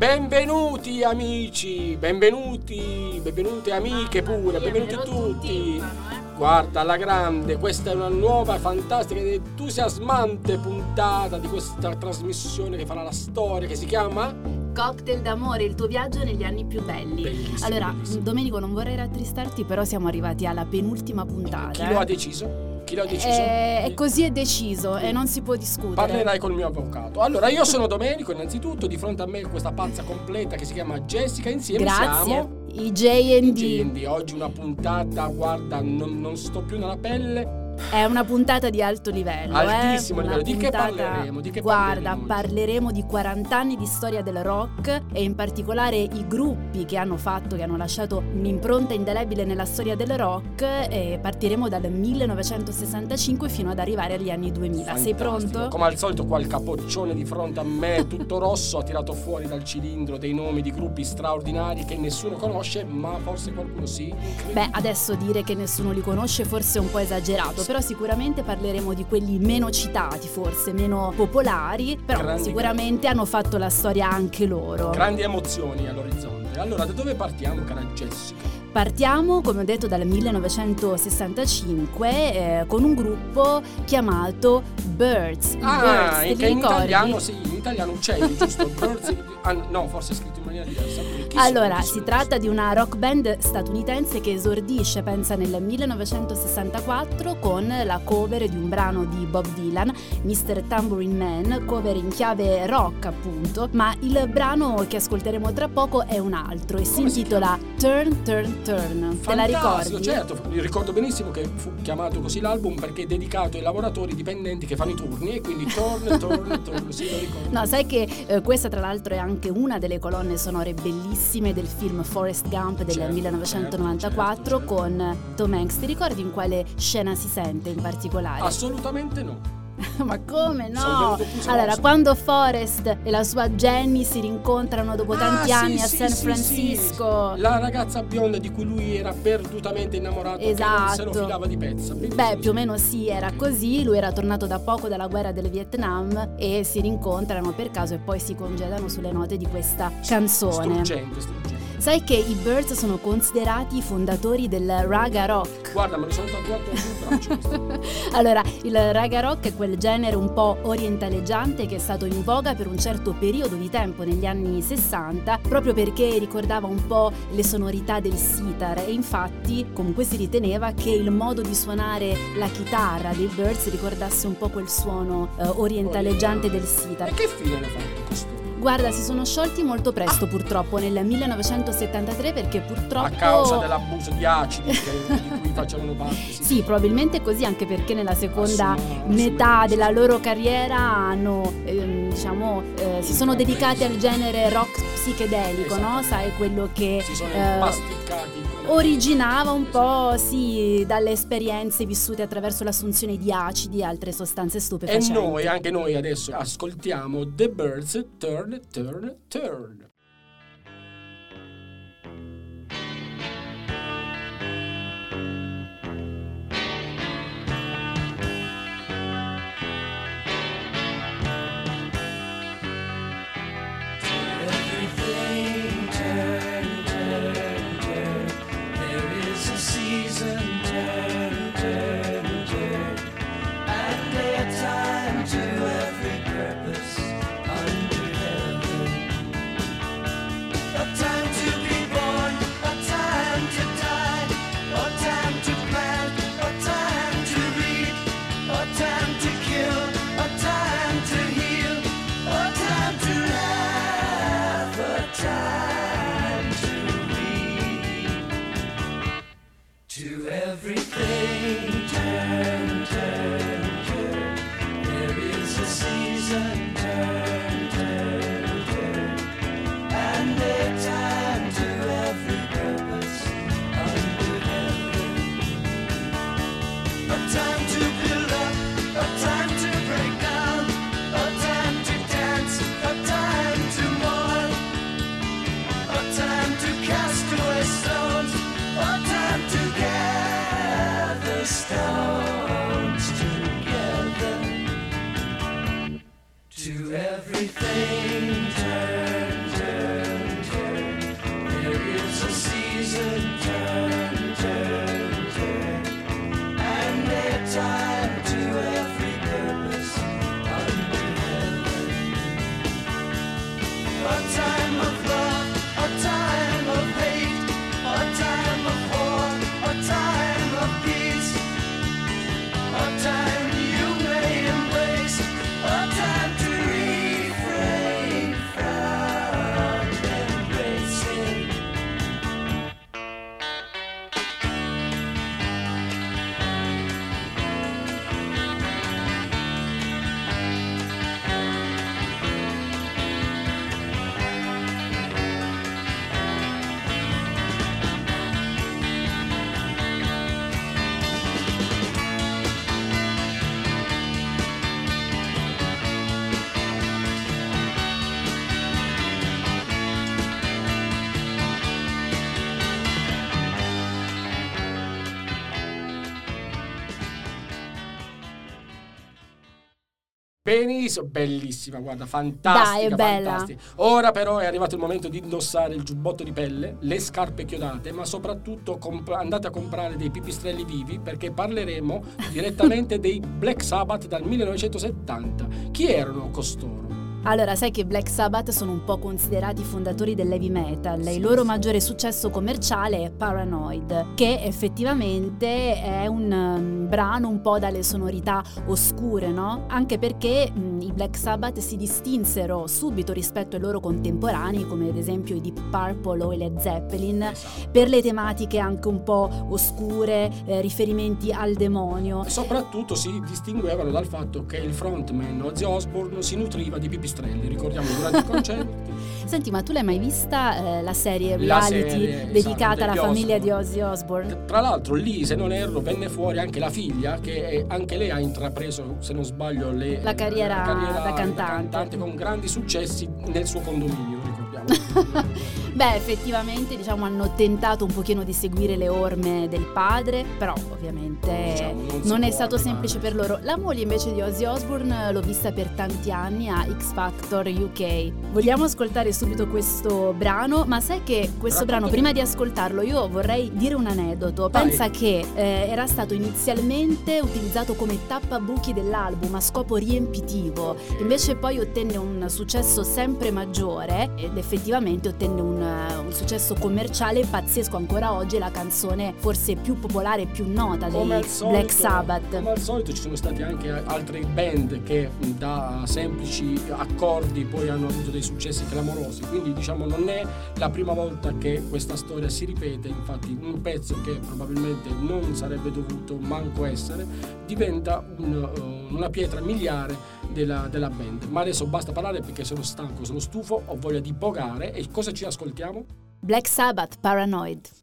Benvenuti amici, benvenuti, benvenute amiche pure, benvenuti tutti. Guarda alla grande, questa è una nuova, fantastica ed entusiasmante puntata di questa trasmissione che farà la storia, che si chiama Cocktail d'amore, il tuo viaggio negli anni più belli. Bellissimo, allora, bellissimo. Domenico, non vorrei rattristarti, però siamo arrivati alla penultima puntata. Chi eh. lo ha deciso? Chi lo ha deciso? Eh, è così è deciso e non si può discutere. Parlerai col mio avvocato. Allora, io sono Domenico, innanzitutto, di fronte a me questa pazza completa che si chiama Jessica, insieme Grazie. siamo I JD oggi una puntata, guarda, non, non sto più nella pelle. È una puntata di alto livello. Altissimo eh? Livello. Di che puntata- parleremo? Di che Guarda, parleremo? parleremo di 40 anni di storia del rock e in particolare i gruppi che hanno fatto, che hanno lasciato un'impronta indelebile nella storia del rock e partiremo dal 1965 fino ad arrivare agli anni 2000. Sei Fantastico. pronto? Come al solito qua il capoccione di fronte a me, tutto rosso, ha tirato fuori dal cilindro dei nomi di gruppi straordinari che nessuno conosce, ma forse qualcuno sì. Beh, adesso dire che nessuno li conosce forse è un po' esagerato, però sicuramente parleremo di quelli meno citati, forse meno popolari, però Grandi, sicuramente hanno fatto la storia anche loro. Grandi emozioni all'orizzonte. Allora, da dove partiamo, cara Jessica? Partiamo, come ho detto, dal 1965 eh, con un gruppo chiamato Birds. Birds, Ah, li in ricordi? italiano, sì, in italiano uccelli, giusto? Birds, ah, no, forse è scritto in maniera diversa. Sono? Allora, Chi si sono? tratta di una rock band statunitense che esordisce, pensa, nel 1964 con la cover di un brano di Bob Dylan, Mr. Tambourine Man, cover in chiave rock appunto, ma il brano che ascolteremo tra poco è un altro e si Come si intitola Turn Turn Turn. Te la Fantastico, ricordi? certo, ricordo benissimo che fu chiamato così l'album perché è dedicato ai lavoratori dipendenti che fanno i turni e quindi torn, torn, torn, sì, lo ricordo. No, sai che eh, questa tra l'altro è anche una delle colonne sonore bellissime del film Forrest Gump del Certo, 1994 certo, certo. con Tom Hanks. Ti ricordi in quale scena si sente in particolare? Assolutamente no. Ma come no? Allora, quando Forrest e la sua Jenny si rincontrano dopo tanti Ah, anni sì, a sì, San sì, Francisco. sì. La ragazza bionda di cui lui era perdutamente innamorato non se lo Esatto. filava di pezza. Beh, Bellissimo, più o sì. meno sì, era così. Lui era tornato da poco dalla guerra del Vietnam e si rincontrano per caso e poi si congedano sulle note di questa canzone. Struggente, struggente. Sai che i Birds sono considerati i fondatori del raga rock? Guarda, me lo sono tatuato sul braccio. Allora, il raga rock è quel genere un po' orientaleggiante che è stato in voga per un certo periodo di tempo negli anni 60, proprio perché ricordava un po' le sonorità del sitar e infatti comunque si riteneva che il modo di suonare la chitarra dei Birds ricordasse un po' quel suono eh, orientaleggiante del sitar. E che fine hanno fatto questo? Guarda, si sono sciolti molto presto purtroppo, nel 1973 perché purtroppo... A causa dell'abuso di acidi che- di cui facevano parte. Sì, Sì, probabilmente così anche perché nella seconda Assuma- metà della loro carriera hanno, ehm, diciamo, eh, si sono dedicati al genere rock psichedelico, no? Esatto. Sai, quello che eh, originava un po', sì, dalle esperienze vissute attraverso l'assunzione di acidi e altre sostanze E stupefacenti. noi, anche noi adesso, ascoltiamo The Birds Turn, Turn, Turn. Benissimo, bellissima, guarda, fantastica. Dai, fantastica. Ora però è arrivato il momento di indossare il giubbotto di pelle, le scarpe chiodate, ma soprattutto comp- andate a comprare dei pipistrelli vivi perché parleremo direttamente dei Black Sabbath dal 1970. Chi erano costoro? Allora, sai che Black Sabbath sono un po' considerati i fondatori dell'heavy metal. Sì, il loro sì. maggiore successo commerciale è Paranoid, che effettivamente è un um, brano un po' dalle sonorità oscure, no? Anche perché mh, i Black Sabbath si distinsero subito rispetto ai loro contemporanei, come ad esempio i Deep Purple o i Led Zeppelin, Esatto. per le tematiche anche un po' oscure, eh, riferimenti al demonio. E soprattutto si distinguevano dal fatto che il frontman Ozzy Osbourne si nutriva di pipistrelli, ricordiamo durante i concerti. Senti, ma tu l'hai mai vista eh, la serie La reality serie, dedicata esatto, alla famiglia di. Ozzy Osbourne? Tra l'altro lì, se non erro, venne fuori anche la figlia che è- anche lei ha intrapreso, se non sbaglio, le- La carriera da da cantante. con grandi successi nel suo condominio, ricordiamo. Beh, effettivamente diciamo hanno tentato un pochino di seguire le orme del padre, però ovviamente Diciamo, non non è stato semplice per loro. La moglie invece di Ozzy Osbourne l'ho vista per tanti anni a X Factor UK. Vogliamo ascoltare subito questo brano, ma sai che questo brano, prima di ascoltarlo, io vorrei dire un aneddoto. Vai. Pensa che eh, era stato inizialmente utilizzato come tappabuchi dell'album a scopo riempitivo, invece poi ottenne un successo sempre maggiore ed effettivamente ottenne un, eh, un successo commerciale pazzesco ancora oggi, è la canzone forse più popolare e più nota dei Come al solito- Black Sabbath. Come al solito ci sono stati anche altre band che da semplici accordi poi hanno avuto dei successi clamorosi, quindi diciamo non è la prima volta che questa storia si ripete, infatti un pezzo che probabilmente non sarebbe dovuto manco essere diventa un, uh, una pietra miliare della, della band. Ma adesso basta parlare perché sono stanco, sono stufo, ho voglia di pogare e cosa ci ascoltiamo? Black Sabbath Paranoid.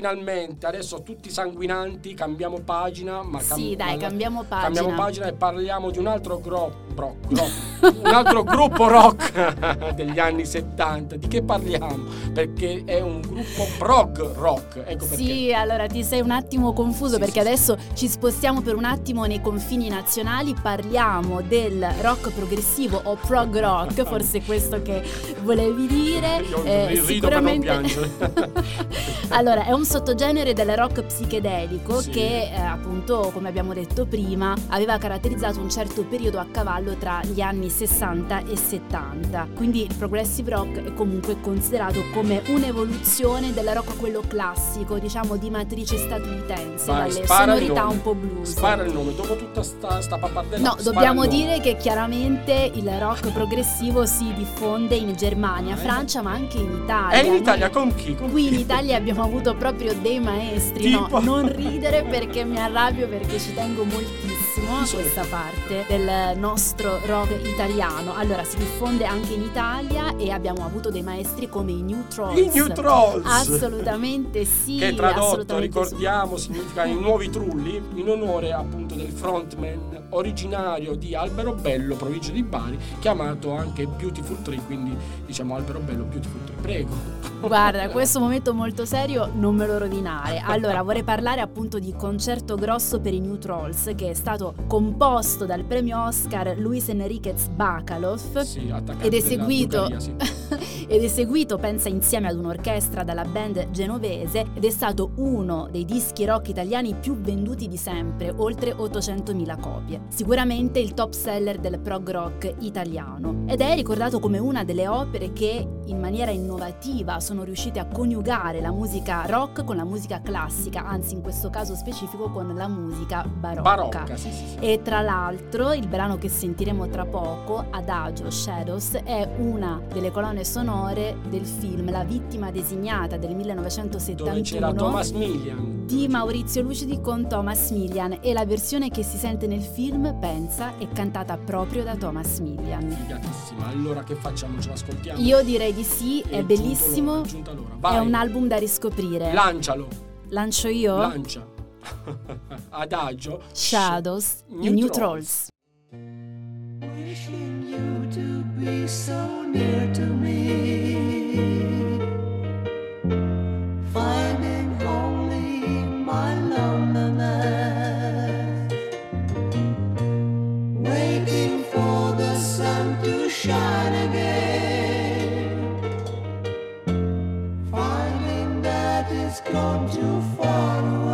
Finalmente, adesso tutti sanguinanti, cambiamo pagina, ma Sì, dai, cambiamo pagina. Cambiamo pagina e parliamo di un altro gro- gro- un altro gruppo rock degli anni 70. Di che parliamo? Perché è un gruppo prog rock, ecco perché. Sì, allora ti sei un attimo confuso Sì, perché sì, adesso ci spostiamo per un attimo nei confini nazionali, parliamo del rock progressivo o prog rock, forse questo che volevi dire. Io Eh, sicuramente allora, è un sottogenere del rock psichedelico Sì. che, eh, appunto, come abbiamo detto prima, aveva caratterizzato un certo periodo a cavallo tra gli anni 60 e 70. Quindi il progressive rock è comunque considerato come un'evoluzione del rock quello classico, diciamo di matrice statunitense, Vai, dalle sonorità un po' blues. Spara il nome, dopo tutta sta, sta pappardella. No, dobbiamo dire che chiaramente il rock progressivo si diffonde in Germania, eh. Francia, ma anche in Italia. E in Noi- Italia con chi? Con Qui in chi? Italia abbiamo avuto proprio dei maestri, Tipo? no, non ridere perché mi arrabbio perché ci tengo moltissimo a Sì. questa parte del nostro rock italiano. Allora, si diffonde anche in Italia e abbiamo avuto dei maestri come i New Trolls. I New Trolls. Assolutamente sì, che tradotto, assolutamente sì. ricordiamo, significa i nuovi trulli, in onore appunto del frontman originario di Alberobello, provincia di Bari, chiamato anche Beautiful Tree, quindi diciamo Alberobello Beautiful Tree. Prego. Guarda, questo momento molto serio non me lo rovinare. Allora, vorrei parlare appunto di Concerto Grosso per i New Trolls, che è stato composto dal premio Oscar Luis Enriquez Bacalov. Sì, Ed è della seguito, Bulgaria, sì. ed è seguito, pensa, insieme ad un'orchestra dalla band genovese ed è stato uno dei dischi rock italiani più venduti di sempre, oltre 800.000 copie. Sicuramente il top seller del prog rock italiano ed è ricordato come una delle opere che in maniera innovativa sono riuscite a coniugare la musica rock con la musica classica, anzi in questo caso specifico con la musica barocca. Barocca, sì, sì, sì. E tra l'altro il brano che sentiremo tra poco, Adagio Shadows, è una delle colonne sonore del film La vittima designata del Dove c'era 1971 Thomas Millian. di Maurizio Lucidi con Thomas Millian e la versione che si sente nel film, pensa, è cantata proprio da Thomas Millian. Figatissima. Allora che facciamo? Ce l'ascoltiamo? Io direi di sì, è giunto bellissimo, l'ora, è giunta l'ora. è un album da riscoprire. Lancialo. Lancio io? Lancia. Adagio. Shadows, New New Trolls. Trolls. Wishing you to be so near to me. Finding only my loneliness. Waiting for the sun to shine again. It's gone too far away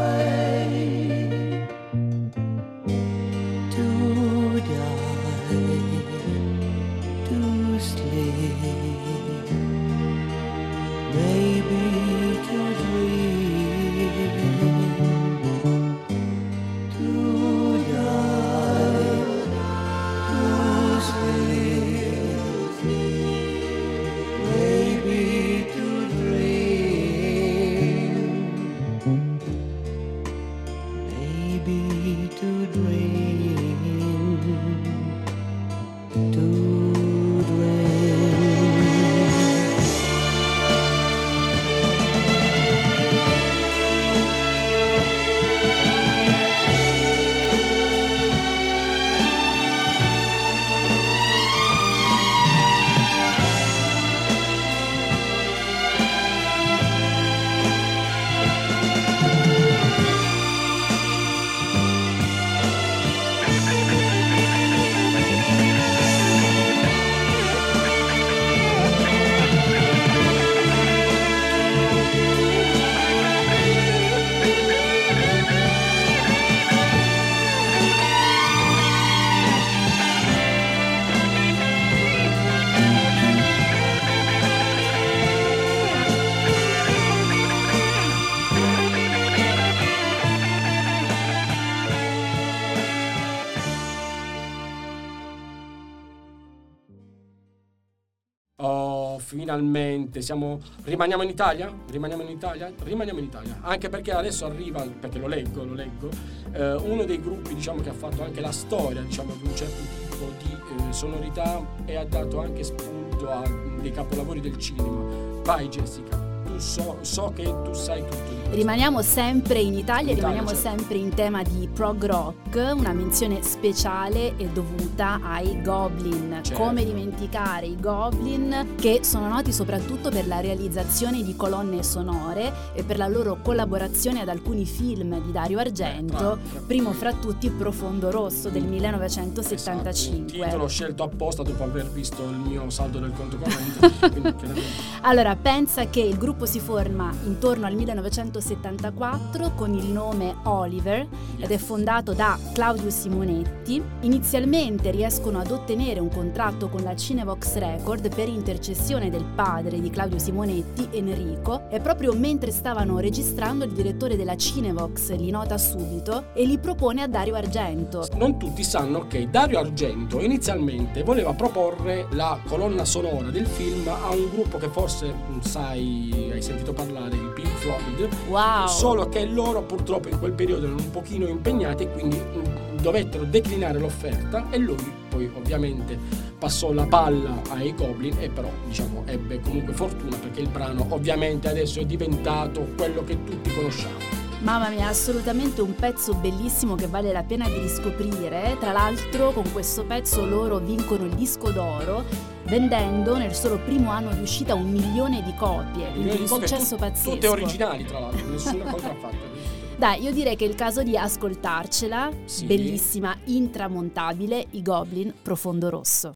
finalmente siamo. Rimaniamo in Italia? Rimaniamo in Italia? Rimaniamo in Italia. Anche perché adesso arriva, perché lo leggo, lo leggo, eh, uno dei gruppi diciamo, che ha fatto anche la storia diciamo, di un certo tipo di eh, sonorità e ha dato anche spunto a dei capolavori del cinema. Vai Jessica, tu so, so che tu sai tutto. Rimaniamo sempre in Italia, In Italia, rimaniamo certo. sempre in tema di prog rock, una menzione speciale è dovuta ai Goblin. Certo. Come dimenticare i Goblin che sono noti soprattutto per la realizzazione di colonne sonore e per la loro collaborazione ad alcuni film di Dario Argento, tra- primo fra tutti Profondo Rosso del Esatto, 1975. il titolo scelto apposta dopo aver visto il mio saldo del conto corrente. quindi chiaramente- Allora, pensa che il gruppo si forma intorno al 1974 con il nome Oliver ed è fondato da Claudio Simonetti. Inizialmente riescono ad ottenere un contratto con la Cinevox Record per intercessione del padre di Claudio Simonetti, Enrico, e proprio mentre stavano registrando il direttore della Cinevox li nota subito e li propone a Dario Argento. Non tutti sanno che Dario Argento inizialmente voleva proporre la colonna sonora del film a un gruppo che forse sai, hai sentito parlare, il Pink Floyd, Wow! solo che loro purtroppo in quel periodo erano un pochino impegnati e quindi mm, dovettero declinare l'offerta e lui poi ovviamente passò la palla ai Goblin e però diciamo ebbe comunque fortuna perché il brano ovviamente adesso è diventato quello che tutti conosciamo. Mamma mia, assolutamente un pezzo bellissimo che vale la pena di riscoprire. Tra l'altro, con questo pezzo loro vincono il disco d'oro, vendendo nel solo primo anno di uscita un milione di copie. Quindi un successo pazzesco. Tutte originali tra l'altro, nessuna contraffatta. Dai, io direi che è il caso di ascoltarcela. Sì. Bellissima, intramontabile, i Goblin Profondo Rosso.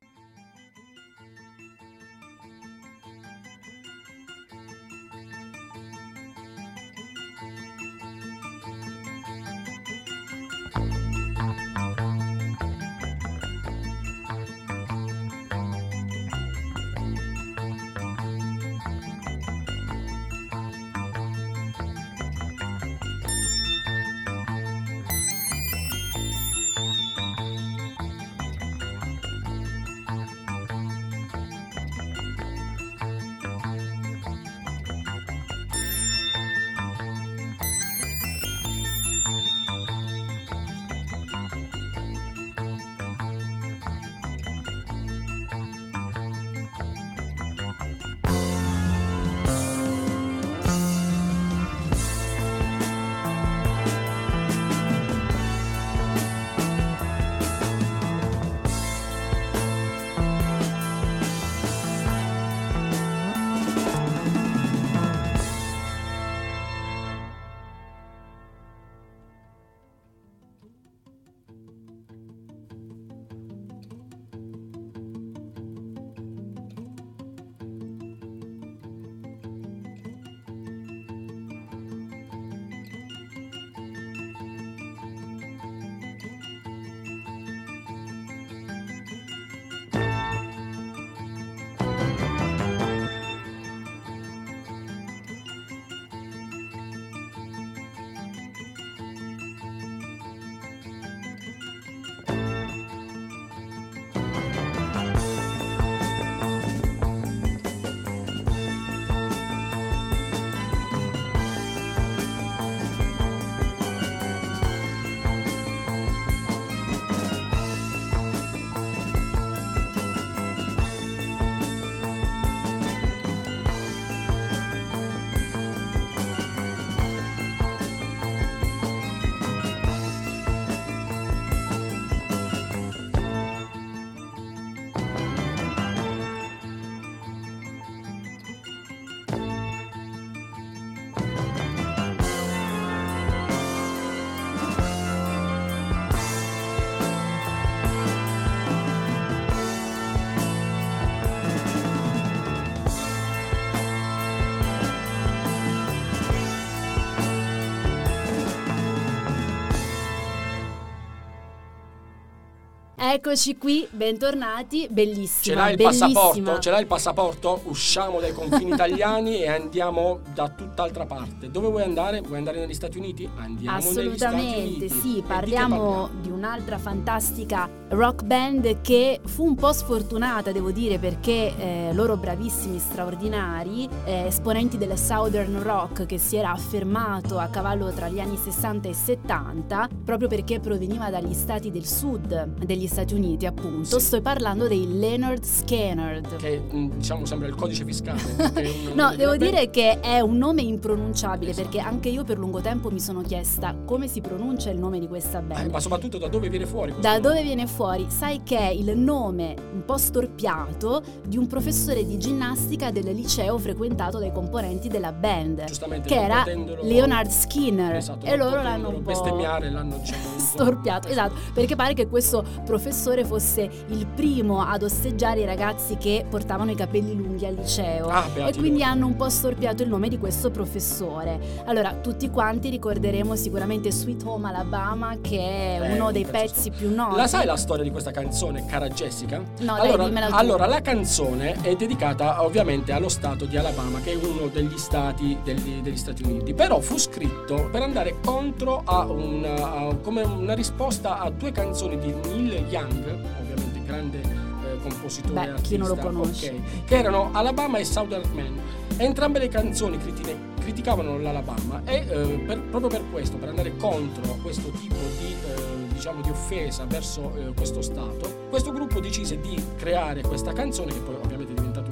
Eccoci qui, bentornati, bellissima. Ce l'hai il bellissima. passaporto? Ce l'hai il passaporto? Usciamo dai confini italiani e andiamo da tutt'altra parte. Dove vuoi andare? Vuoi andare negli Stati Uniti? Andiamo negli Stati Assolutamente Uniti. Sì, che parliamo di un'altra fantastica rock band che fu un po' sfortunata, devo dire, perché eh, loro bravissimi, straordinari, eh, esponenti del Southern Rock che si era affermato a cavallo tra gli anni 60 e 70, proprio perché proveniva dagli stati del sud degli Stati Uniti, appunto. Sì. Sto parlando dei Leonard Skinner. Che mm, diciamo sembra il codice fiscale. No, devo di- dire che è un nome impronunciabile Esatto. perché anche io per lungo tempo mi sono chiesta come si pronuncia il nome di questa Eh, band. ma soprattutto da dove viene fuori Da nome? dove viene fuori? Sai che è il nome un po' storpiato di un professore di ginnastica del liceo frequentato dai componenti della band, Giustamente, che era potendolo- Leonard Skinner. Esatto, e loro l'hanno un po' bestemmiare, l'hanno diciamo storpiato, esatto, perché pare che questo professore fosse il primo ad osteggiare i ragazzi che portavano i capelli lunghi al liceo. Ah, e quindi hanno un po' storpiato il nome di questo professore. Allora, tutti quanti ricorderemo sicuramente Sweet Home Alabama, che è Eh, uno un dei pezzi più noti. La sai la storia di questa canzone, cara Jessica? No, dai, allora, tu. allora, la canzone è dedicata ovviamente allo stato di Alabama, che è uno degli stati degli, degli Stati Uniti. Però fu scritto per andare contro a una, a- come una risposta a due canzoni di Neil Young, ovviamente grande eh, compositore Beh, artista, chi non lo conosce. ok, che erano Alabama e Southern Man. Entrambe le canzoni criti- criticavano l'Alabama e eh, per- proprio per questo, per andare contro questo tipo di, eh, diciamo, di offesa verso eh, questo Stato, questo gruppo decise di creare questa canzone che poi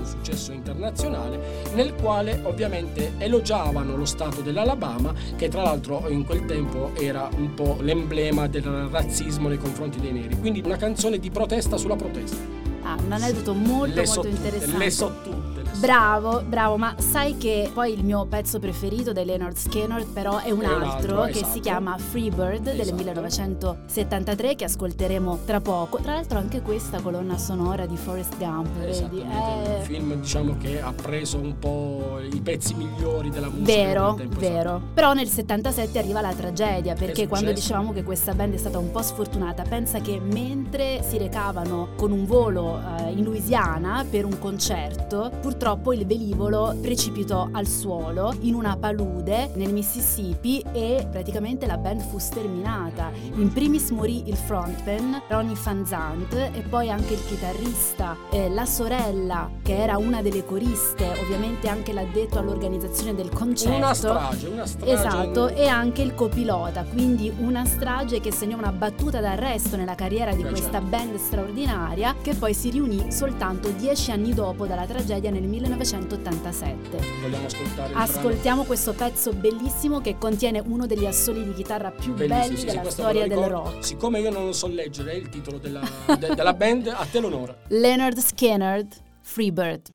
successo internazionale, nel quale ovviamente elogiavano lo Stato dell'Alabama, che tra l'altro in quel tempo era un po' l'emblema del razzismo nei confronti dei neri. Quindi una canzone di protesta sulla protesta. Ah, un aneddoto molto molto tutte, interessante. Le so tutte. le so Bravo, bravo, ma sai che poi il mio pezzo preferito dei Leonard Skinner però è un È un altro, altro, che esatto. si chiama Freebird del Esatto. 1973 che ascolteremo tra poco. Tra l'altro anche questa colonna sonora di Forrest Gump, vedi? È un film diciamo che ha preso un po' i pezzi migliori della musica Vero, del tempo, vero. esatto. Però nel 77 arriva la tragedia perché Che quando successo? dicevamo che questa band è stata un po' sfortunata, pensa che mentre si recavano con un volo eh, in Louisiana per un concerto, purtroppo il velivolo precipitò al suolo in una palude nel Mississippi e praticamente la band fu sterminata. In primis morì il frontman Ronnie Fanzant e poi anche il chitarrista, eh, la sorella che era una delle coriste, ovviamente anche l'addetto all'organizzazione del concerto. Una strage, una strage. Esatto, e anche il copilota, quindi una strage che segnò una battuta d'arresto nella carriera di Beh, questa certo. band straordinaria che poi si riunì soltanto dieci anni dopo dalla tragedia nel 1987. Vogliamo ascoltare Ascoltiamo questo pezzo bellissimo che contiene uno degli assoli di chitarra più? Bellissimo, belli sì, sì, della questo storia me lo del ricordo. rock. Siccome io non lo so leggere il titolo della, de- della band, a te l'onore. Leonard Skinner, Freebird.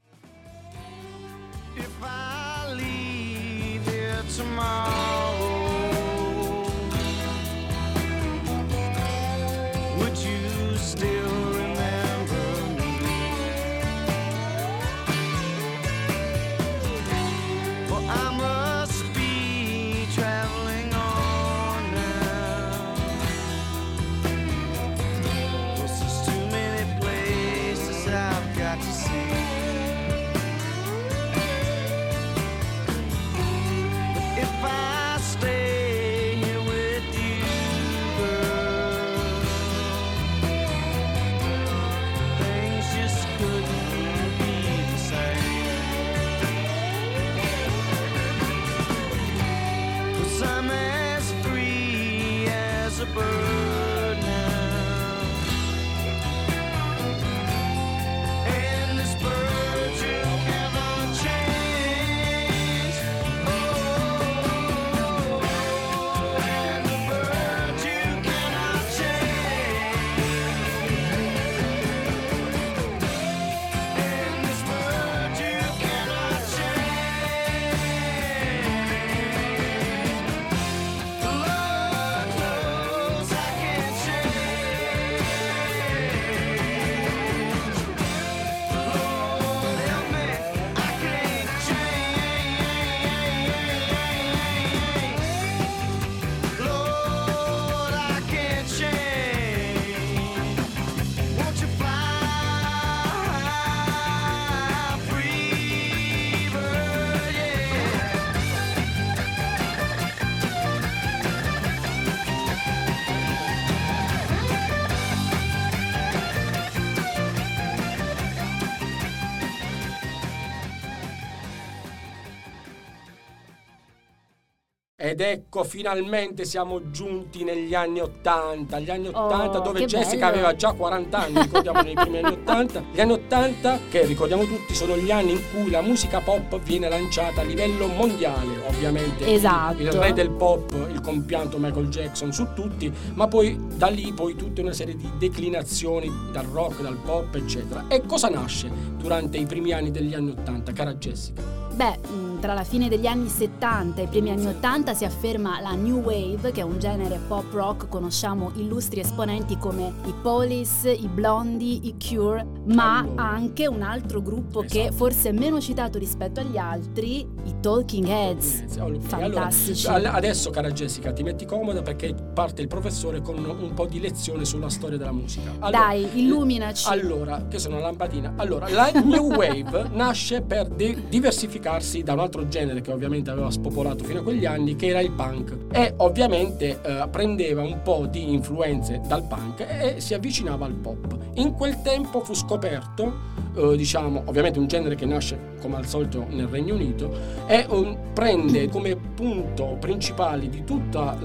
Ed ecco, finalmente siamo giunti negli anni 80, gli anni 80 Oh, dove Jessica bello. aveva già 40 anni, ricordiamo nei primi anni 80. Gli anni 80, che ricordiamo tutti, sono gli anni in cui la musica pop viene lanciata a livello mondiale, ovviamente. Esatto. Il re del pop, il compianto Michael Jackson su tutti, ma poi da lì poi tutta una serie di declinazioni dal rock, dal pop, eccetera. E cosa nasce durante i primi anni degli anni 80, cara Jessica? Beh, mh, tra la fine degli anni 70 e i primi anni 80 si afferma la New Wave, che è un genere pop rock, conosciamo illustri esponenti come i Police, i Blondie, i Cure, ma anche un altro gruppo che Esatto. forse è meno citato rispetto agli altri, i Talking Heads. Eh, Fantastici. allora, adesso, cara Jessica, ti metti comoda perché parte il professore con un po' di lezione sulla storia della musica. Allora, Dai, illuminaci. Allora, che sono una lampadina. Allora, la New Wave nasce per di- diversificarsi da un altro genere che ovviamente aveva spopolato fino a quegli anni, che era il punk. E ovviamente eh, prendeva un po' di influenze dal punk e si avvicinava al pop. In quel tempo fu scoperto, eh, diciamo, ovviamente un genere che nasce come al solito nel Regno Unito, e um, prende come punto principale di tutta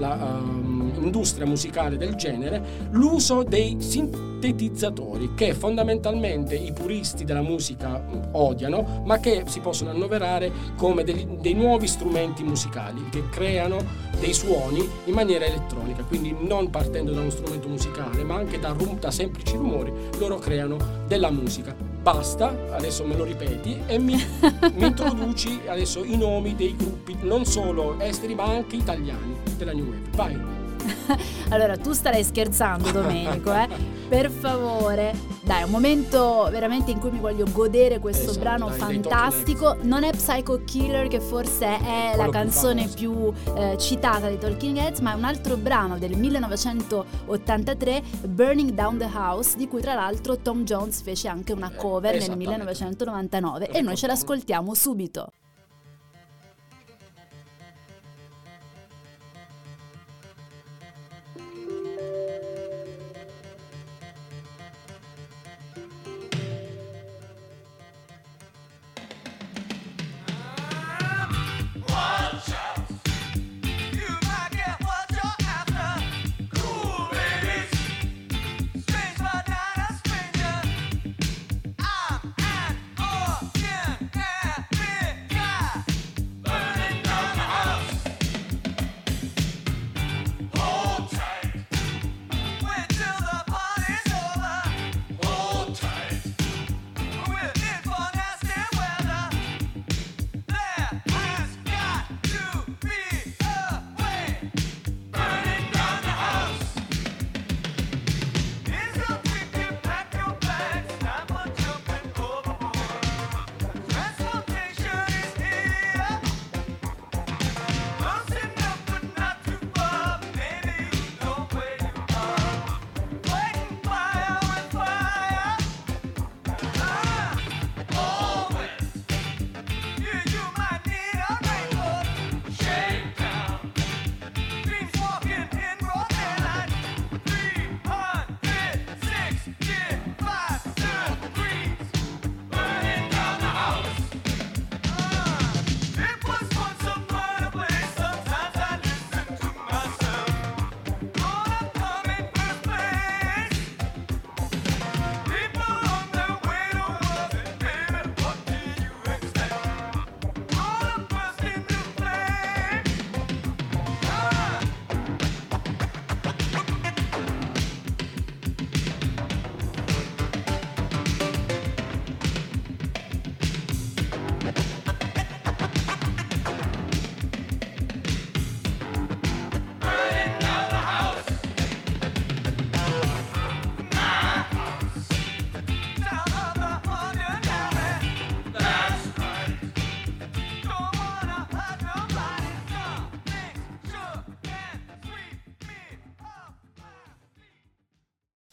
l'industria musicale del genere l'uso dei sintetizzatori che fondamentalmente i puristi della musica odiano ma che si possono annoverare come degli- dei nuovi strumenti musicali che creano dei suoni in maniera elettronica. Quindi non partendo da uno strumento musicale ma anche da, rum- da semplici rumori loro creano della musica. Basta adesso me lo ripeti e mi, mi introduci adesso i nomi dei gruppi non solo esteri ma anche italiani della New Wave. Vai Allora, tu starai scherzando, Domenico, eh? Per favore. Dai, è un momento veramente in cui mi voglio godere questo Esatto, brano dai, fantastico. Non è Psycho Killer, che forse è la Quello più canzone più eh, citata dei Talking Heads, ma è un altro brano del 1983, Burning Down the House, di cui tra l'altro Tom Jones fece anche una cover nel esattamente. 1999 e noi ce l'ascoltiamo subito.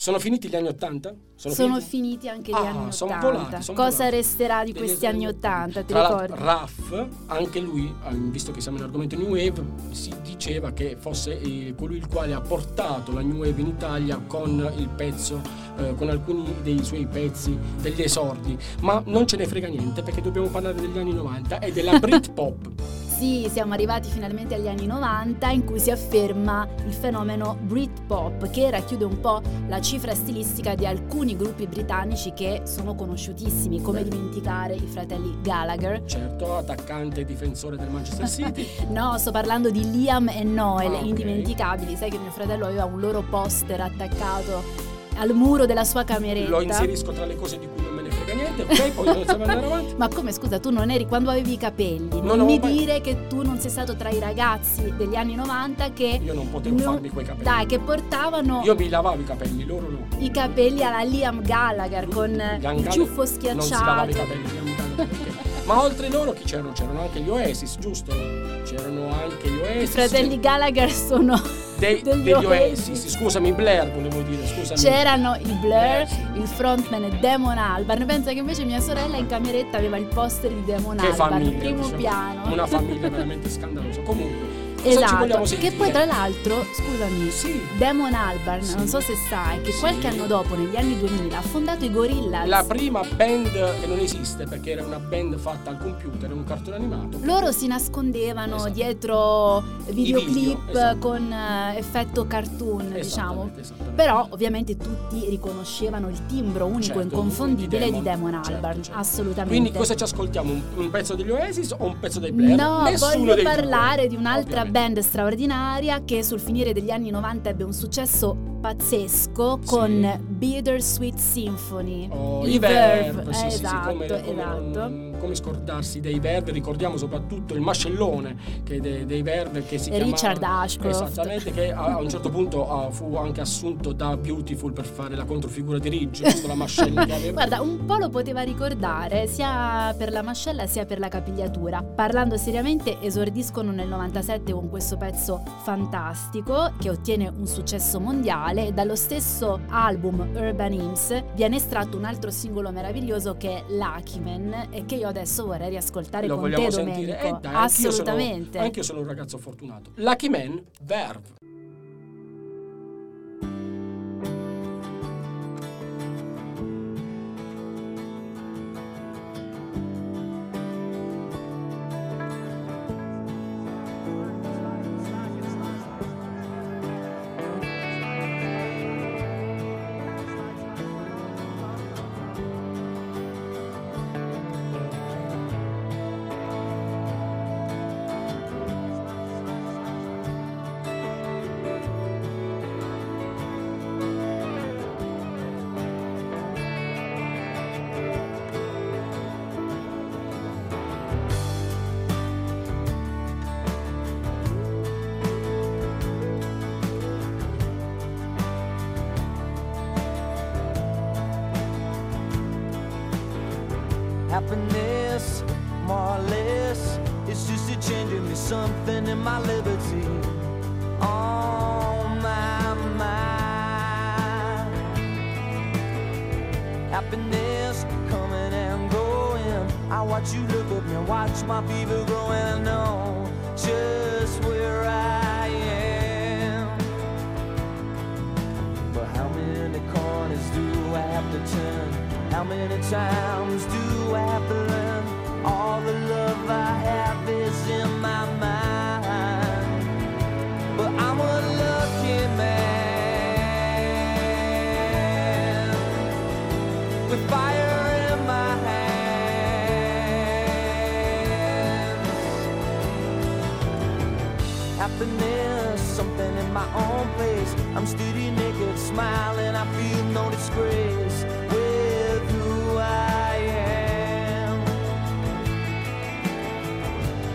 Sono finiti gli anni 80? Sono finiti anche gli Ah, anni sono 80. volati, sono Cosa volati. resterà di questi anni 80? Ti ricordi? Raff, anche lui, eh, visto che siamo in argomento New Wave, si diceva che fosse eh, colui il quale ha portato la New Wave in Italia con il pezzo, eh, con alcuni dei suoi pezzi, degli esordi. Ma non ce ne frega niente perché dobbiamo parlare degli anni 90 e della Britpop. Sì, siamo arrivati finalmente agli anni 90 in cui si afferma il fenomeno Britpop che racchiude un po' la cifra stilistica di alcuni gruppi britannici che sono conosciutissimi, come Beh. dimenticare i fratelli Gallagher. Certo, attaccante e difensore del Manchester City. No, sto parlando di Liam e Noel, Ah, ok. indimenticabili. Sai che mio fratello aveva un loro poster attaccato al muro della sua cameretta. Lo inserisco tra le cose di cui non niente, ok? Poi possiamo andare avanti. Ma come scusa, tu non eri quando avevi i capelli? Non, Non mi mai- dire che tu non sei stato tra i ragazzi degli anni 90 che. Io non potevo non- farmi quei capelli. Dai, che portavano Io mi lavavo i capelli, loro no. i capelli alla Liam Gallagher con Liam il ciuffo Non si lavava i schiacciato. capelli, Liam Gallagher, perché? Ma oltre loro chi c'erano? C'erano anche gli Oasis, giusto? C'erano anche gli Oasis. I fratelli Gallagher sono dei- degli degli Oasis. Oasis. Scusami, Blair volevo dire, scusami. C'erano i Sì. il frontman è Damon Albarn. Pensa che invece mia sorella in cameretta aveva il poster di Damon Che Albarn, famiglia, primo diciamo. piano. Una famiglia veramente scandalosa. Comunque, Esatto, che poi tra l'altro, scusami, Sì. Damon Albarn, Sì. non so se sai, che Sì. qualche anno dopo, negli anni 2000, ha fondato i Gorillaz. La prima band che non esiste perché era una band fatta al computer, un cartone animato. Loro si nascondevano Esatto. dietro videoclip video, esatto. con eh, effetto cartoon, diciamo. Però ovviamente tutti riconoscevano il timbro unico Certo, e inconfondibile di Damon certo, Albarn, certo. assolutamente. Quindi cosa ci ascoltiamo? Un, un pezzo degli Oasis o un pezzo dei Blair? No, Nessuno voglio dei due, parlare di un'altra ovviamente. Band straordinaria che sul finire degli anni 90 ebbe un successo pazzesco Sì. con Bittersweet Symphony. Oh, I Verve, Verve, sì, eh, sì, sì, esatto, come, esatto. come scordarsi dei Verve, ricordiamo soprattutto il mascellone che dei, dei Verve che si chiamava Richard Ashcroft. Esattamente, che a, un certo punto ah, fu anche assunto da Beautiful per fare la controfigura di Ridge, visto la mascella che aveva. Guarda, un po' lo poteva ricordare sia per la mascella sia per la capigliatura. Parlando seriamente, esordiscono nel 97 con questo pezzo fantastico che ottiene un successo mondiale e dallo stesso album Urban Hymns viene estratto un altro singolo meraviglioso che è Lucky Man e che io adesso vorrei riascoltare Lo con te sentire? Domenico. Eh dai, sono- Assolutamente. Anche io sono un ragazzo fortunato. Lucky Man, Verve. I have to turn? How many times do I have to learn? All the love I have is in my mind. But I'm a lucky man with fire in my hands. Happiness, something in my own place. I'm steady, naked, smiling. I feel no disgrace with who I am.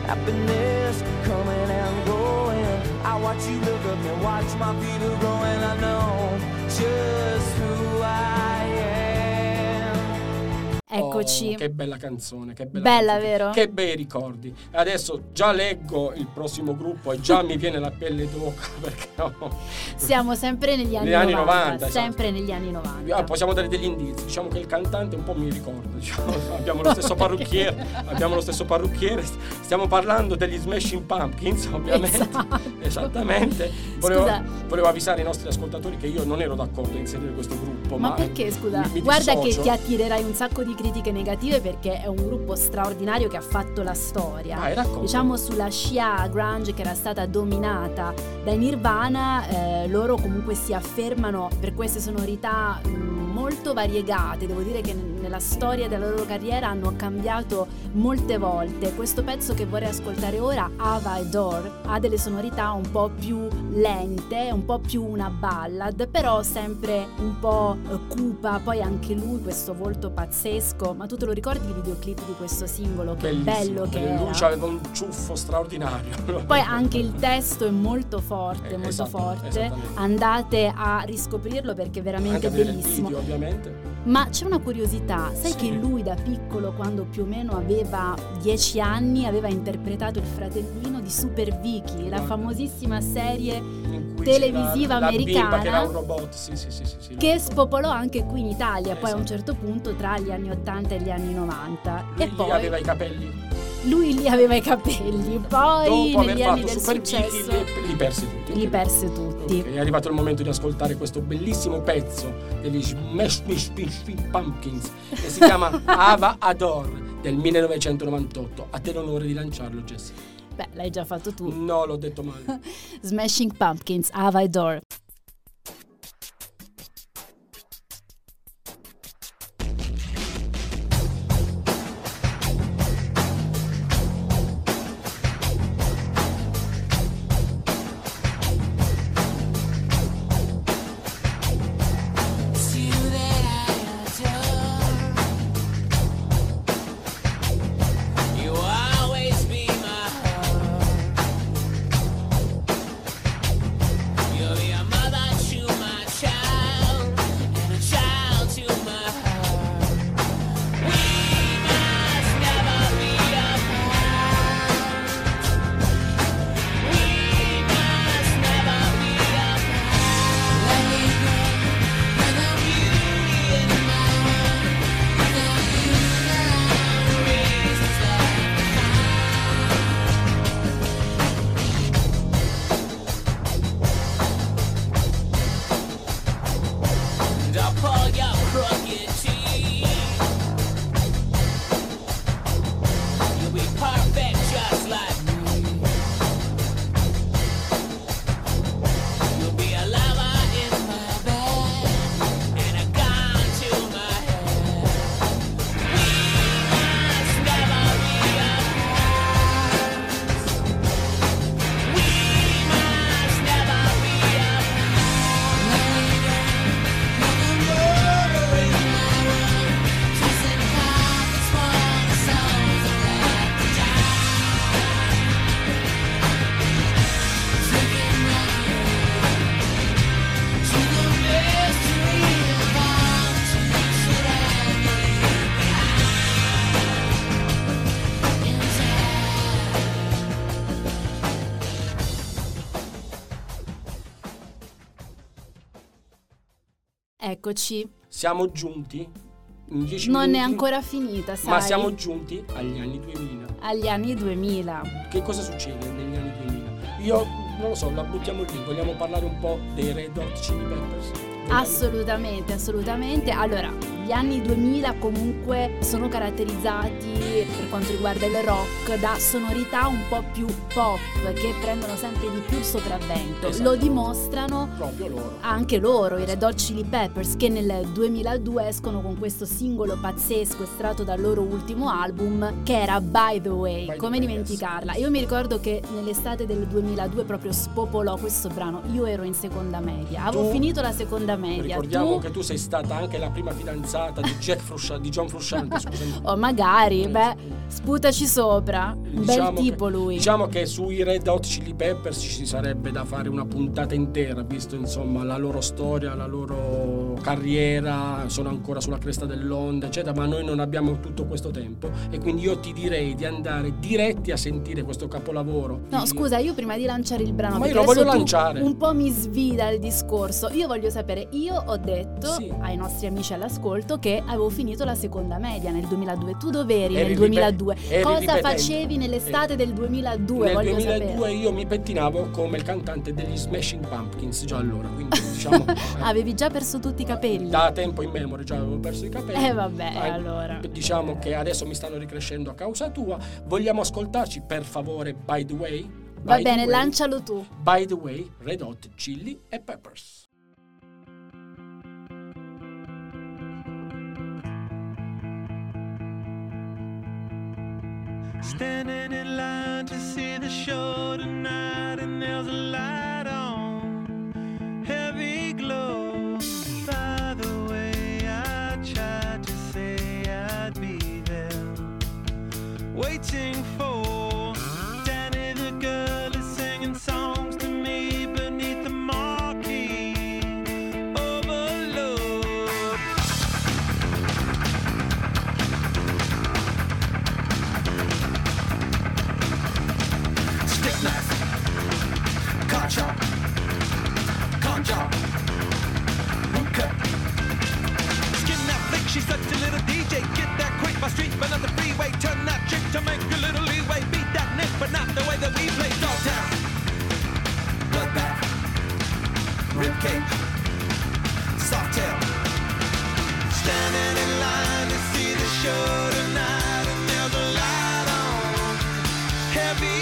Happiness coming and going. I watch you look at me, watch my feet are growing. I know just who I am. Eccoci. Oh, che bella canzone, che bella, Bella, canzone. vero? Che bei ricordi. Adesso già leggo il prossimo gruppo e già mi viene la pelle d'oca perché no. Siamo sempre negli anni, Negli anni 90, 90, esatto. sempre negli anni 90. Ah, possiamo dare degli indizi, diciamo che il cantante un po' mi ricorda, diciamo, abbiamo lo stesso parrucchiere, abbiamo lo stesso parrucchiere, stiamo parlando degli Smashing Pumpkins ovviamente, Esatto. esattamente. Volevo, volevo avvisare i nostri ascoltatori che io non ero d'accordo a inserire questo gruppo, ma, Ma perché, scusa? mi- mi Guarda che dissocio. ti attirerai un sacco di critiche che negative perché è un gruppo straordinario che ha fatto la storia. Vai. Diciamo sulla scia grunge che era stata dominata dai Nirvana, eh, loro comunque si affermano per queste sonorità mh, molto variegate. Devo dire che nella storia della loro carriera hanno cambiato molte volte. Questo pezzo che vorrei ascoltare ora, Ava e Door, ha delle sonorità un po' più lente, un po' più una ballad, però sempre un po' eh, cupa. Poi anche lui, questo volto pazzesco. Ma tu te lo ricordi il videoclip di questo singolo? Che Bellissimo. bello che era. aveva un ciuffo straordinario. Poi anche il testo è molto forte, Eh, molto esatto, forte. Andate a riscoprirlo perché è veramente Anche bellissimo. video, ovviamente. Ma c'è una curiosità, sai Sì. che lui da piccolo, quando più o meno aveva 10 anni, aveva interpretato il fratellino di Super Vicky, la Guarda. famosissima serie Televisiva la americana che era un robot, sì, sì, sì, che spopolò anche qui in Italia, poi a un Esatto. certo punto tra gli anni 80 e gli anni 90. Lui e poi aveva i capelli. lui lì aveva i capelli, poi Dopo aver negli anni fatto del Super successo Vicky li, li persi tutti. li perse tutti. Ok, è arrivato il momento di ascoltare questo bellissimo pezzo degli Smash Pumpkins che si chiama Ava Ador del 1998. A te l'onore di lanciarlo, Jesse. Beh, l'hai già fatto tu. No, l'ho detto male. Smashing Pumpkins, Ava e Door. Eccoci, Siamo giunti in 10 non è minuti, ancora finita, sai? Ma siamo giunti agli anni 2000. agli anni 2000. Che cosa succede negli anni 2000? Io non lo so, la buttiamo lì. Vogliamo parlare un po' dei Red Hot Chili Peppers? Assolutamente, assolutamente. Allora, gli anni 2000 comunque sono caratterizzati per quanto riguarda il rock da sonorità un po' più pop che prendono sempre di più il sopravvento. Esatto. Lo dimostrano Proprio loro. anche loro, i Red Hot Chili Peppers, che nel 2002 escono con questo singolo pazzesco estratto dal loro ultimo album, che era By the Way. By the Come Way, dimenticarla? Io mi ricordo che nell'estate del 2002 proprio spopolò questo brano. Io ero in seconda media, avevo Tu- finito la seconda media. Ricordiamo tu? che tu sei stata anche la prima fidanzata di, Jack Fruscia- di John Frusciante, scusami. Oh, magari, Eh, beh, sputaci sopra. Un Diciamo bel tipo che, lui. Diciamo che sui Red Hot Chili Peppers ci sarebbe da fare una puntata intera, visto insomma la loro storia, la loro carriera, sono ancora sulla cresta dell'onda, eccetera, ma noi non abbiamo tutto questo tempo e quindi io ti direi di andare diretti a sentire questo capolavoro. No, di- scusa, io prima di lanciare il brano, Ma io lo voglio lanciare. Un po' mi svida il discorso. Io voglio sapere dire, io ho detto Sì. ai nostri amici all'ascolto che avevo finito la seconda media nel 2002. Tu dov'eri Eri nel ripe- 2002? eri Cosa ripetente. facevi nell'estate del 2002? Nel Voglio 2002 sapere. io mi pettinavo come il cantante degli Smashing Pumpkins già allora, quindi diciamo Avevi già perso tutti i capelli? da tempo in memoria già avevo perso i capelli. Eh vabbè, Ah, allora. Diciamo che adesso mi stanno ricrescendo a causa tua. Vogliamo ascoltarci per favore By the Way? Va By the bene, Way? lancialo tu. By the Way, Red Hot Chili e Peppers. Standing in line to see the show tonight, and there's a light on, heavy glow. By the way, I tried to say I'd be there, waiting for such a little DJ. Get that quick, my street, but on the freeway. Turn that chick to make a little leeway. Beat that nick, but not the way that we play. Dog Downtown, bloodbath, rib cage, soft tail. Standing in line to see the show tonight, and there's a light on, heavy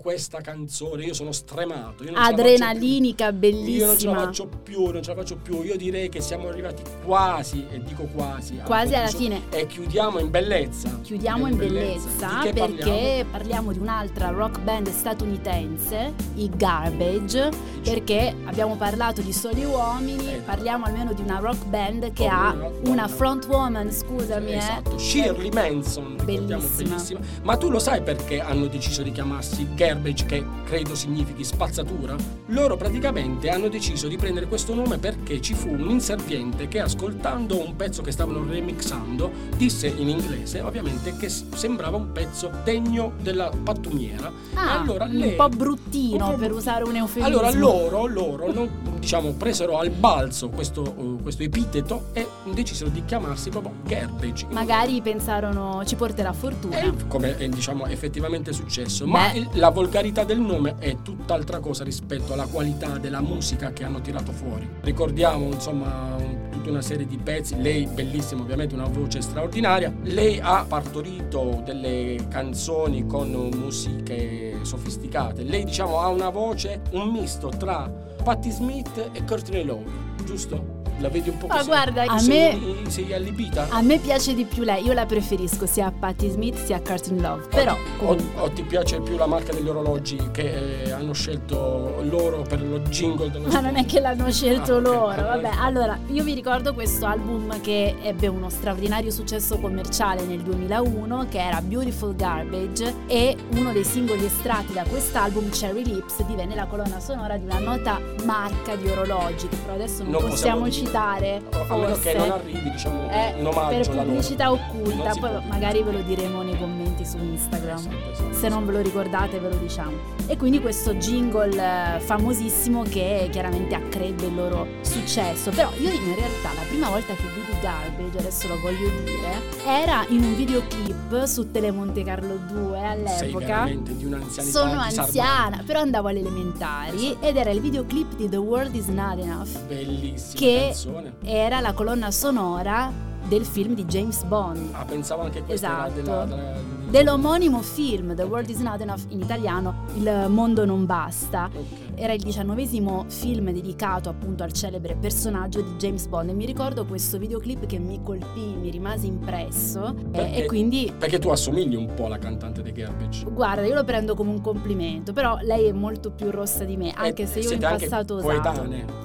Questa canzone io sono stremato. Io. Adrenalinica, Io non ce la bellissima. faccio più, non ce la faccio più. Io direi che siamo arrivati quasi, e dico quasi. Quasi alla fine. E chiudiamo in bellezza. Chiudiamo in bellezza Di che perché parliamo? di un'altra rock band statunitense, i Garbage, perché abbiamo parlato di soli uomini, Eh. parliamo almeno di una rock band che ha una una front woman, scusami, eh. Esatto, Shirley Manson, ricordiamo Bellissima. bellissima. Ma tu lo sai perché hanno deciso di chiamarsi Garbage, che credo significhi spazzatura? Loro praticamente hanno deciso di prendere questo nome perché ci fu un inserviente che ascoltando un pezzo che stavano remixando disse in inglese ovviamente che sembrava un pezzo degno della pattumiera. Ah, allora un lei- po' bruttino un po' per usare un eufemismo. Allora loro, loro non, diciamo, presero al balzo questo, uh, questo epiteto e decisero di chiamarsi proprio Garbage. Magari pensarono ci porterà fortuna. E come è diciamo effettivamente successo, ma Beh. il- la volgarità del nome è tutt'altra cosa rispetto alla qualità della musica che hanno tirato fuori. Ricordiamo insomma un- tutta una serie di pezzi, lei bellissima ovviamente, una voce straordinaria, lei ha partorito delle canzoni con musiche sofisticate, lei diciamo ha una voce, un misto tra Patti Smith e Courtney Love, giusto? La vedi un po' Ma così? guarda, a sei, me- sei allibita? A me piace di più lei, io la preferisco sia a Patti Smith sia a Curtin Love, però o, o ti piace più la marca degli orologi che eh, hanno scelto loro per lo jingle dello Ma non è che l'hanno scelto Ah, loro, vabbè. Allora, io vi ricordo questo album che ebbe uno straordinario successo commerciale nel 2001, che era Beautiful Garbage, e uno dei singoli estratti da quest'album, Cherry Lips, divenne la colonna sonora di una nota marca di orologi, che però adesso non, Non possiamo possiamo dire. citare, a meno che non arrivi diciamo Eh, un omaggio per pubblicità occulta, poi può magari ve lo diremo nei commenti su Instagram. Esatto, esatto, Se non ve lo ricordate ve lo diciamo. E quindi questo jingle eh, famosissimo che chiaramente accrebbe il loro successo. Però io in realtà la prima volta che vidi Garbage, adesso lo voglio dire, era in un videoclip su Telemonte Carlo 2 Sei all'epoca. veramente di un'anzianità Sono anziana, però andavo alle elementari Esatto. ed era il videoclip di The World Is Not Enough, Bellissima che canzone. era la colonna sonora del film di James Bond. Ah, pensavo anche questa Esatto. era della, della- dell'omonimo film The World is Not Enough in italiano Il mondo non basta. Era il diciannovesimo film dedicato appunto al celebre personaggio di James Bond e mi ricordo questo videoclip che mi colpì, mi rimase impresso e- Perché? e quindi Perché tu assomigli un po' alla cantante dei Garbage. Guarda, io lo prendo come un complimento, però lei è molto più rossa di me, anche Eh, se io in passato ho usato.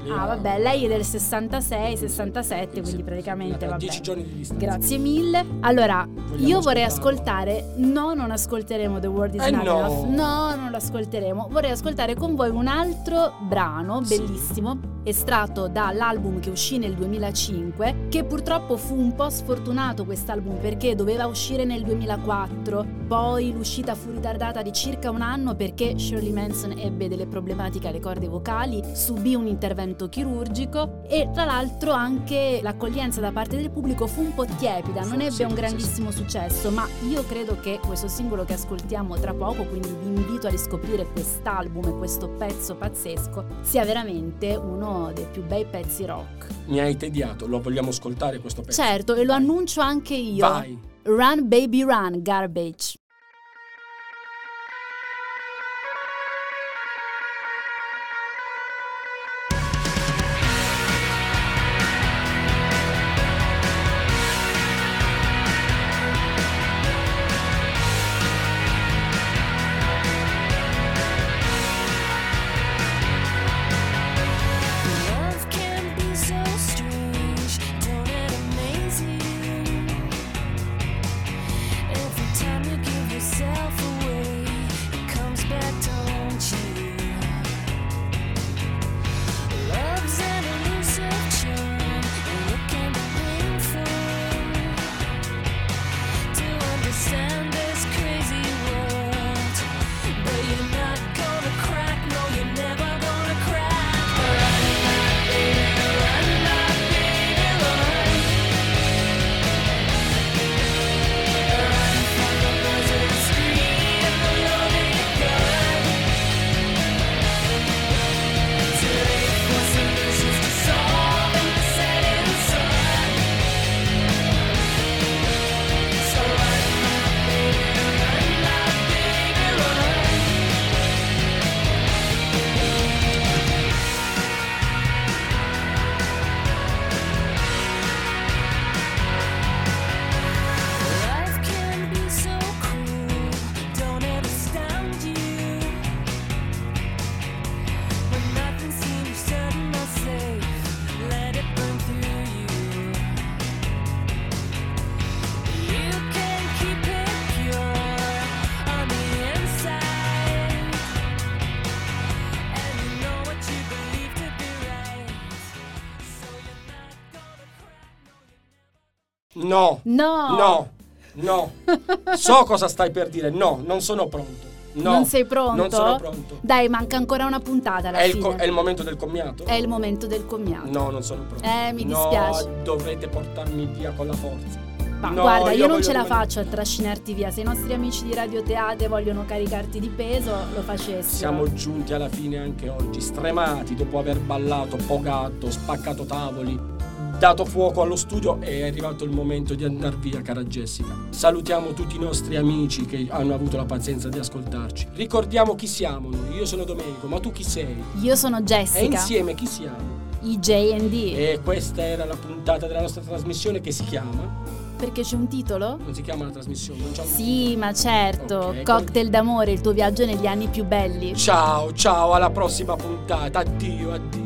Ah, vabbè, lei è del 66, 67, quindi praticamente vabbè. 10 giorni di distanza. Grazie mille. Allora, Vogliamo io vorrei ascoltare. No, non ascolteremo The World is Eh, Not no. Enough. No, non lo ascolteremo. Vorrei ascoltare con voi un altro brano Sì. Estratto dall'album che uscì nel 2005, che purtroppo fu un po' sfortunato quest'album perché doveva uscire nel 2004. Poi l'uscita fu ritardata di circa un anno perché Shirley Manson ebbe delle problematiche alle corde vocali, subì un intervento chirurgico e tra l'altro anche l'accoglienza da parte del pubblico fu un po' tiepida, non ebbe un grandissimo successo, ma io credo che questo singolo che ascoltiamo tra poco, quindi vi invito a riscoprire quest'album e questo pezzo pazzesco, sia veramente uno dei più bei pezzi rock. Mi hai tediato, lo vogliamo ascoltare questo pezzo? Certo, e lo annuncio anche io. Vai. Run baby run, garbage. No, No, No! no, no. So cosa stai per dire. No, non sono pronto. No, non sei pronto? Non sono pronto. Dai, manca ancora una puntata alla È il, fine. co- è il momento del commiato? È il momento del commiato. No, non sono pronto. Eh, mi No, dispiace. dovrete portarmi via con la forza. Ma No, guarda, io, non voglio ce la faccio a trascinarti via. Se i nostri amici di Radio Teate vogliono caricarti di peso, lo facessero. Siamo giunti alla fine anche oggi, stremati dopo aver ballato, pogato, spaccato tavoli, dato fuoco allo studio e è arrivato il momento di andare via, cara Jessica. Salutiamo tutti i nostri amici che hanno avuto la pazienza di ascoltarci. Ricordiamo chi siamo noi. Io sono Domenico, ma tu chi sei? Io sono E Jessica, insieme chi siamo? i JD. E questa era la puntata della nostra trasmissione che si chiama. Perché c'è un titolo? Non si chiama la trasmissione, non c'è un Sì, ma certo. Ok, Cocktail d'amore, il tuo viaggio negli anni più belli. Ciao, ciao, alla prossima puntata. Addio, addio.